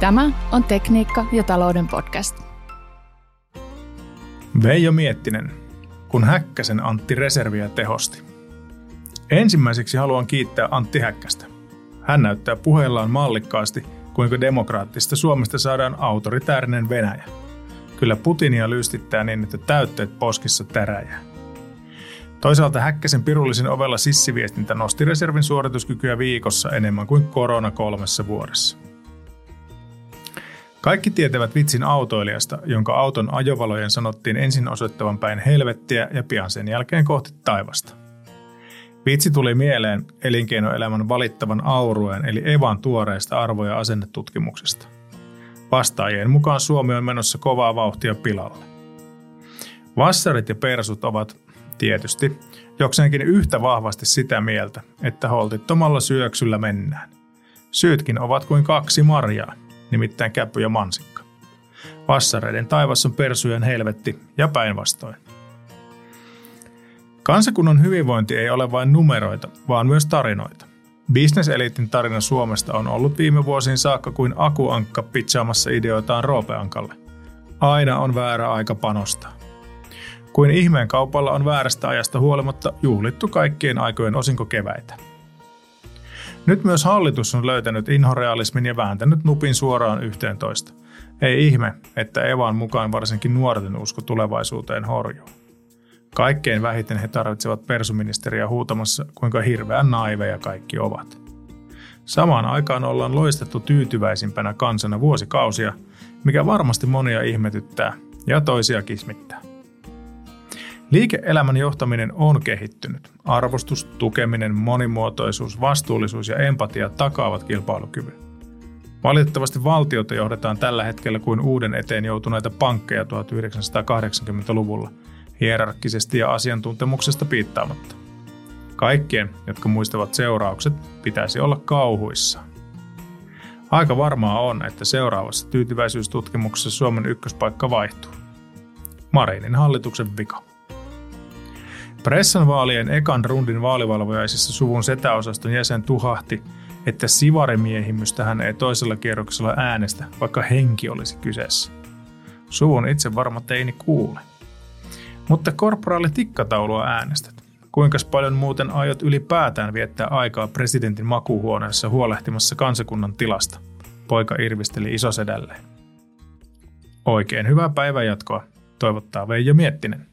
Tämä on Tekniikka ja talouden podcast. Veijo Miettinen, kun Häkkäsen Antti reserviä tehosti. Ensimmäiseksi haluan kiittää Antti Häkkästä. Hän näyttää puheellaan mallikkaasti, kuinka demokraattista Suomesta saadaan autoritäärinen Venäjä. Kyllä Putinia lystittää niin, että täytteet poskissa täräjää. Toisaalta Häkkäsen pirullisen ovella sissiviestintä nosti reservin suorituskykyä viikossa enemmän kuin korona kolmessa vuodessa. Kaikki tietävät vitsin autoilijasta, jonka auton ajovalojen sanottiin ensin osoittavan päin helvettiä ja pian sen jälkeen kohti taivasta. Vitsi tuli mieleen elinkeinoelämän valittavan aurueen eli Evan tuoreesta arvo- ja asennetutkimuksesta. Vastaajien mukaan Suomi on menossa kovaa vauhtia pilalle. Vassarit ja persut ovat, tietysti, jokseenkin yhtä vahvasti sitä mieltä, että holtittomalla syöksyllä mennään. Syytkin ovat kuin kaksi marjaa, nimittäin käpy ja mansikka. Vassareiden taivas on persujen helvetti ja päinvastoin. Kansakunnan hyvinvointi ei ole vain numeroita, vaan myös tarinoita. Bisneseliitin tarina Suomesta on ollut viime vuosiin saakka kuin akuankka pitsaamassa ideoitaan roopeankalle. Aina on väärä aika panostaa. Kuin ihmeen kaupalla on väärästä ajasta huolimatta juhlittu kaikkien aikojen osinkokeväitä. Nyt myös hallitus on löytänyt inhorealismin ja vääntänyt nupin suoraan 11. Ei ihme, että Evan mukaan varsinkin nuorten usko tulevaisuuteen horjuu. Kaikkein vähiten he tarvitsevat persuministeriä huutamassa, kuinka hirveän naiveja kaikki ovat. Samaan aikaan ollaan loistettu tyytyväisimpänä kansana vuosikausia, mikä varmasti monia ihmetyttää ja toisia kismittää. Liike-elämän johtaminen on kehittynyt. Arvostus, tukeminen, monimuotoisuus, vastuullisuus ja empatia takaavat kilpailukyvyn. Valitettavasti valtiota johdetaan tällä hetkellä kuin uuden eteen joutuneita pankkeja 1980-luvulla, hierarkkisesti ja asiantuntemuksesta piittaamatta. Kaikkien, jotka muistavat seuraukset, pitäisi olla kauhuissaan. Aika varmaa on, että seuraavassa tyytyväisyystutkimuksessa Suomen ykköspaikka vaihtuu. Marinin hallituksen vika. Pressan vaalien ekan rundin vaalivalvojaisissa suvun setäosaston jäsen tuhahti, että sivarimiehimystä hän ei toisella kierroksella äänestä, vaikka henki olisi kyseessä. Suvun itse varma teini kuule. Mutta korporaali tikkataulua äänestät. Kuinka paljon muuten aiot ylipäätään viettää aikaa presidentin makuuhuoneessa huolehtimassa kansakunnan tilasta? Poika irvisteli isosedälleen. Oikein hyvää päivänjatkoa, toivottaa Veijo Miettinen.